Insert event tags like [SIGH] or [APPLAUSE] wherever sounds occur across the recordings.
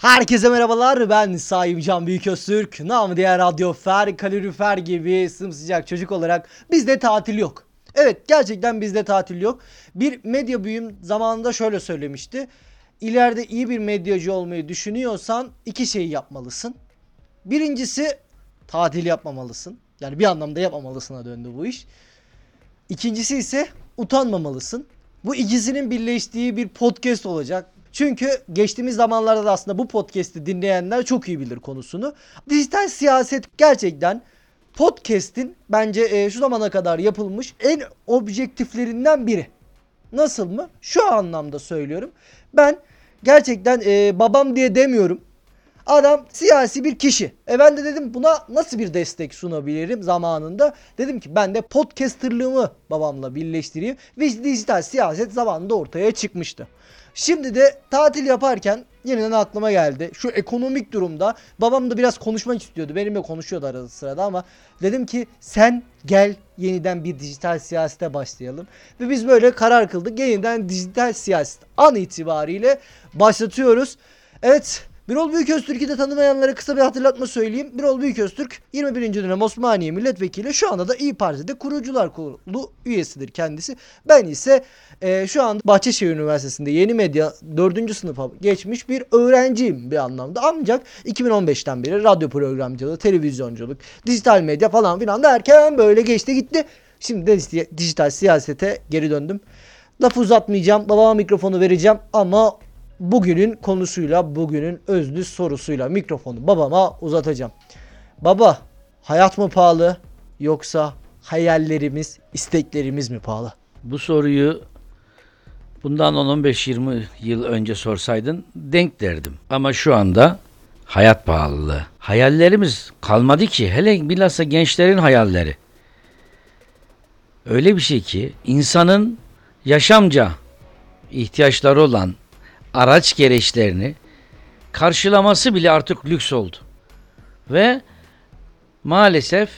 Herkese merhabalar ben Saim Can Büyüköztürk. Namı diğer Radyo Fer, Kalorifer gibi sımsıcak çocuk olarak bizde tatil yok. Evet gerçekten bizde tatil yok. Bir medya büyüğüm zamanında şöyle söylemişti. İleride iyi bir medyacı olmayı düşünüyorsan iki şeyi yapmalısın. Birincisi tatil yapmamalısın. Yani bir anlamda yapmamalısına döndü bu iş. İkincisi ise utanmamalısın. Bu ikisinin birleştiği bir podcast olacak. Çünkü geçtiğimiz zamanlarda da aslında bu podcast'i dinleyenler çok iyi bilir konusunu. Dijital siyaset gerçekten podcast'in bence e, şu zamana kadar yapılmış en objektiflerinden biri. Nasıl mı? Şu anlamda söylüyorum. Ben gerçekten e, babam diye demiyorum. Adam siyasi bir kişi. E ben de dedim buna nasıl bir destek sunabilirim zamanında. Dedim ki ben de podcasterlığımı babamla birleştireyim. Ve dijital siyaset zamanında ortaya çıkmıştı. Şimdi de tatil yaparken yeniden aklıma geldi. Şu ekonomik durumda babam da biraz konuşmak istiyordu. Benimle konuşuyordu arada sırada ama dedim ki sen gel yeniden bir dijital siyasete başlayalım. Ve biz böyle karar kıldık. Yeniden dijital siyaset an itibariyle başlatıyoruz. Evet Birol Büyüköztürk'ü de tanımayanlara kısa bir hatırlatma söyleyeyim. Birol Büyüköztürk 21. dönem Osmaniye Milletvekili şu anda da İyi Parti'de kurucular kurulu üyesidir kendisi. Ben ise e, şu an Bahçeşehir Üniversitesi'nde yeni medya 4. sınıfa geçmiş bir öğrenciyim bir anlamda. Ancak 2015'ten beri radyo programcılığı, televizyonculuk, dijital medya falan filan derken böyle geçti gitti. Şimdi de dijital siyasete geri döndüm. Lafı uzatmayacağım. Babama mikrofonu vereceğim ama bugünün konusuyla, bugünün özlü sorusuyla mikrofonu babama uzatacağım. Baba, hayat mı pahalı yoksa hayallerimiz, isteklerimiz mi pahalı? Bu soruyu bundan 10-15-20 yıl önce sorsaydın denk derdim. Ama şu anda hayat pahalılığı. Hayallerimiz kalmadı ki. Hele bilhassa gençlerin hayalleri. Öyle bir şey ki insanın yaşamca ihtiyaçları olan araç gereçlerini karşılaması bile artık lüks oldu. Ve maalesef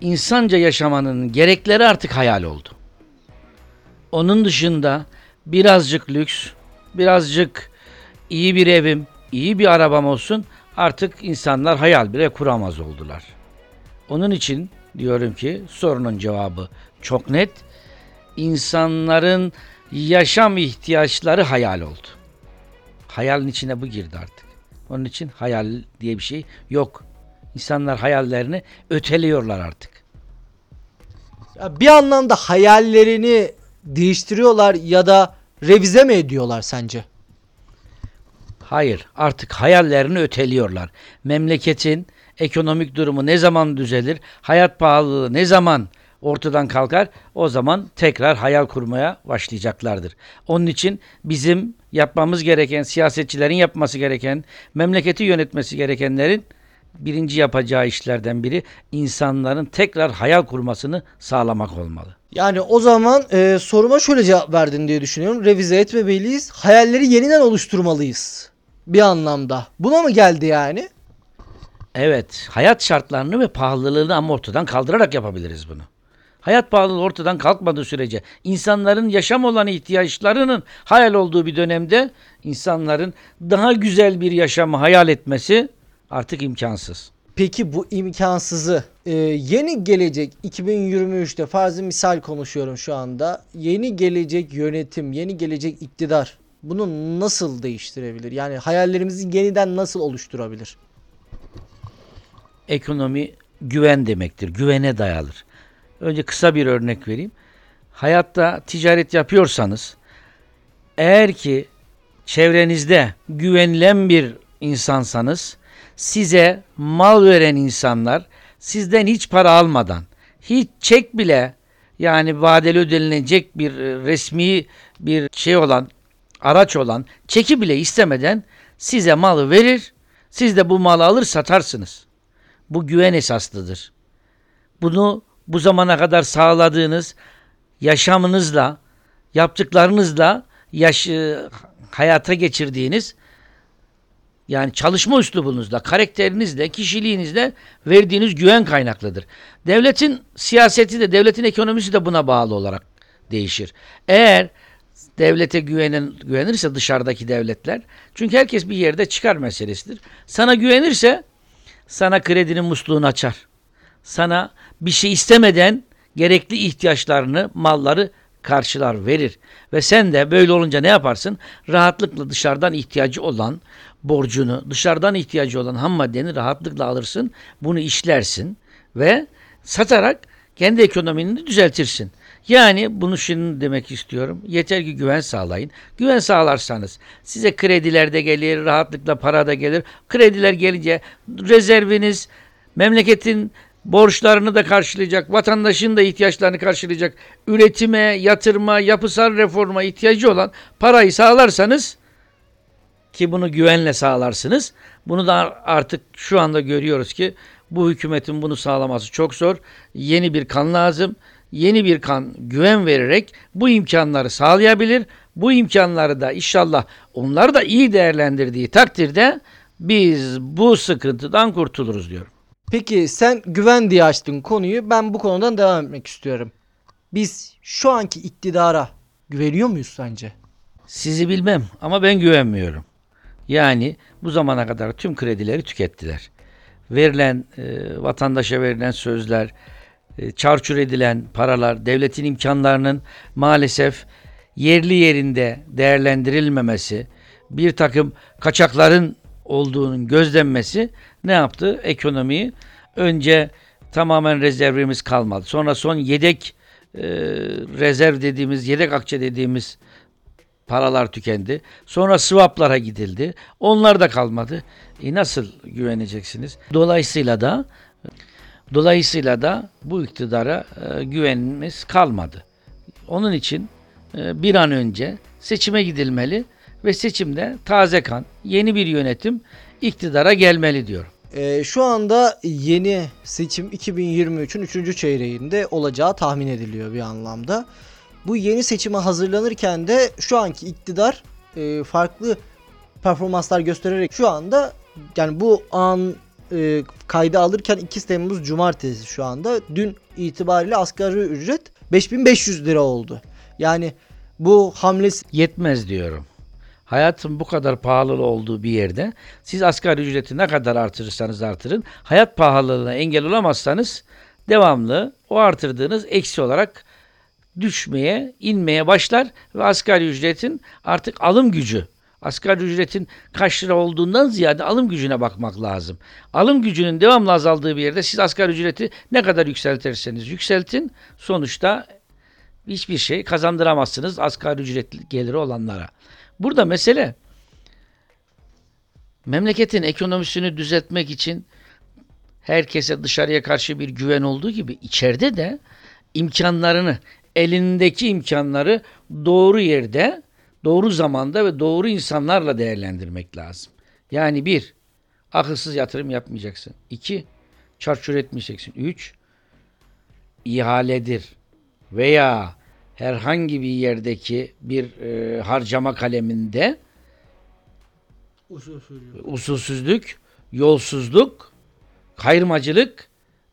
insanca yaşamanın gerekleri artık hayal oldu. Onun dışında birazcık lüks, birazcık iyi bir evim, iyi bir arabam olsun artık insanlar hayal bile kuramaz oldular. Onun için diyorum ki sorunun cevabı çok net. İnsanların yaşam ihtiyaçları hayal oldu. Hayalin içine bu girdi artık. Onun için hayal diye bir şey yok. İnsanlar hayallerini öteliyorlar artık. Ya bir anlamda hayallerini değiştiriyorlar ya da revize mi ediyorlar sence? Hayır, artık hayallerini öteliyorlar. Memleketin ekonomik durumu ne zaman düzelir? Hayat pahalılığı ne zaman ortadan kalkar? O zaman tekrar hayal kurmaya başlayacaklardır. Onun için bizim yapmamız gereken, siyasetçilerin yapması gereken, memleketi yönetmesi gerekenlerin birinci yapacağı işlerden biri insanların tekrar hayal kurmasını sağlamak olmalı. Yani o zaman e, soruma şöyle cevap verdin diye düşünüyorum. Revize etmemeliyiz. Hayalleri yeniden oluşturmalıyız. Bir anlamda. Buna mı geldi yani? Evet, hayat şartlarını ve pahalılığını ama ortadan kaldırarak yapabiliriz bunu. Hayat pahalılığı ortadan kalkmadığı sürece insanların yaşam olan ihtiyaçlarının hayal olduğu bir dönemde insanların daha güzel bir yaşamı hayal etmesi artık imkansız. Peki bu imkansızı e, yeni gelecek 2023'te farzı misal konuşuyorum şu anda. Yeni gelecek yönetim, yeni gelecek iktidar bunu nasıl değiştirebilir? Yani hayallerimizi yeniden nasıl oluşturabilir? Ekonomi güven demektir. Güvene dayalıdır. Önce kısa bir örnek vereyim. Hayatta ticaret yapıyorsanız eğer ki çevrenizde güvenilen bir insansanız size mal veren insanlar sizden hiç para almadan hiç çek bile yani vadeli ödenilecek bir e, resmi bir şey olan araç olan çeki bile istemeden size malı verir siz de bu malı alır satarsınız. Bu güven esaslıdır. Bunu bu zamana kadar sağladığınız yaşamınızla, yaptıklarınızla yaş, hayata geçirdiğiniz yani çalışma üslubunuzla, karakterinizle, kişiliğinizle verdiğiniz güven kaynaklıdır. Devletin siyaseti de, devletin ekonomisi de buna bağlı olarak değişir. Eğer devlete güvenen, güvenirse dışarıdaki devletler çünkü herkes bir yerde çıkar meselesidir. Sana güvenirse sana kredinin musluğunu açar. Sana bir şey istemeden gerekli ihtiyaçlarını, malları karşılar, verir. Ve sen de böyle olunca ne yaparsın? Rahatlıkla dışarıdan ihtiyacı olan borcunu, dışarıdan ihtiyacı olan ham maddeni rahatlıkla alırsın. Bunu işlersin ve satarak kendi ekonomini düzeltirsin. Yani bunu şunu demek istiyorum. Yeter ki güven sağlayın. Güven sağlarsanız size krediler de gelir, rahatlıkla para da gelir. Krediler gelince rezerviniz memleketin borçlarını da karşılayacak, vatandaşın da ihtiyaçlarını karşılayacak, üretime, yatırma, yapısal reforma ihtiyacı olan parayı sağlarsanız ki bunu güvenle sağlarsınız. Bunu da artık şu anda görüyoruz ki bu hükümetin bunu sağlaması çok zor. Yeni bir kan lazım. Yeni bir kan güven vererek bu imkanları sağlayabilir. Bu imkanları da inşallah onlar da iyi değerlendirdiği takdirde biz bu sıkıntıdan kurtuluruz diyorum. Peki sen güven diye açtın konuyu. Ben bu konudan devam etmek istiyorum. Biz şu anki iktidara güveniyor muyuz sence? Sizi bilmem ama ben güvenmiyorum. Yani bu zamana kadar tüm kredileri tükettiler. Verilen e, vatandaşa verilen sözler, e, çarçur edilen paralar, devletin imkanlarının maalesef yerli yerinde değerlendirilmemesi, bir takım kaçakların olduğunun gözlenmesi ne yaptı? Ekonomiyi önce tamamen rezervimiz kalmadı. Sonra son yedek e, rezerv dediğimiz, yedek akçe dediğimiz paralar tükendi. Sonra swaplara gidildi. Onlar da kalmadı. E nasıl güveneceksiniz? Dolayısıyla da dolayısıyla da bu iktidara e, güvenimiz kalmadı. Onun için e, bir an önce seçime gidilmeli ve seçimde taze kan, yeni bir yönetim iktidara gelmeli diyorum. Ee, şu anda yeni seçim 2023'ün 3. çeyreğinde olacağı tahmin ediliyor bir anlamda. Bu yeni seçime hazırlanırken de şu anki iktidar e, farklı performanslar göstererek şu anda yani bu an e, kayda alırken 2 Temmuz Cumartesi şu anda dün itibariyle asgari ücret 5500 lira oldu. Yani bu hamlesi Yetmez diyorum. Hayatın bu kadar pahalı olduğu bir yerde siz asgari ücreti ne kadar artırırsanız artırın hayat pahalılığına engel olamazsanız devamlı o artırdığınız eksi olarak düşmeye, inmeye başlar ve asgari ücretin artık alım gücü Asgari ücretin kaç lira olduğundan ziyade alım gücüne bakmak lazım. Alım gücünün devamlı azaldığı bir yerde siz asgari ücreti ne kadar yükseltirseniz yükseltin sonuçta hiçbir şey kazandıramazsınız asgari ücretli geliri olanlara. Burada mesele memleketin ekonomisini düzeltmek için herkese dışarıya karşı bir güven olduğu gibi içeride de imkanlarını, elindeki imkanları doğru yerde, doğru zamanda ve doğru insanlarla değerlendirmek lazım. Yani bir, akılsız yatırım yapmayacaksın. İki, çarçur etmeyeceksin. Üç, ihaledir veya herhangi bir yerdeki bir e, harcama kaleminde usulsüzlük, yolsuzluk, kayrımacılık,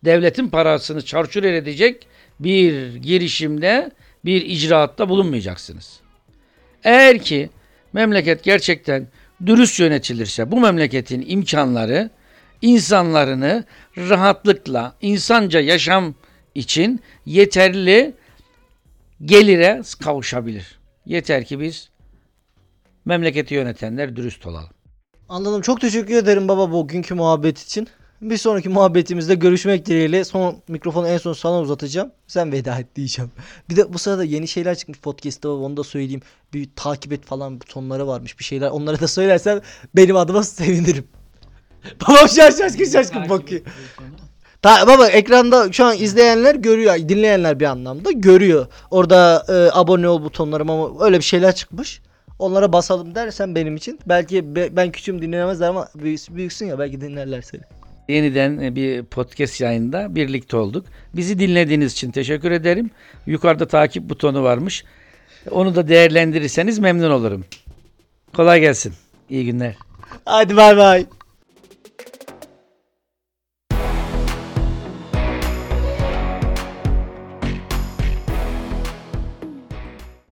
devletin parasını çarçur edecek bir girişimde, bir icraatta bulunmayacaksınız. Eğer ki memleket gerçekten dürüst yönetilirse bu memleketin imkanları insanlarını rahatlıkla insanca yaşam için yeterli gelire kavuşabilir. Yeter ki biz memleketi yönetenler dürüst olalım. Anladım. Çok teşekkür ederim baba bugünkü muhabbet için. Bir sonraki muhabbetimizde görüşmek dileğiyle. Son mikrofonu en son sana uzatacağım. Sen veda et diyeceğim. Bir de bu sırada yeni şeyler çıkmış podcast'ta onu da söyleyeyim. Bir takip et falan butonları varmış bir şeyler. Onları da söylersen benim adıma sevinirim. [LAUGHS] Babam şaş şaşkın şaşkın bakıyor. Ta, baba ekranda şu an izleyenler görüyor, dinleyenler bir anlamda görüyor. Orada e, abone ol butonları ama öyle bir şeyler çıkmış. Onlara basalım dersen benim için. Belki be- ben küçüğüm dinlenemezler ama büyük- büyüksün ya belki dinlerler seni. Yeniden e, bir podcast yayında birlikte olduk. Bizi dinlediğiniz için teşekkür ederim. Yukarıda takip butonu varmış. Onu da değerlendirirseniz memnun olurum. Kolay gelsin. İyi günler. Hadi bay bay.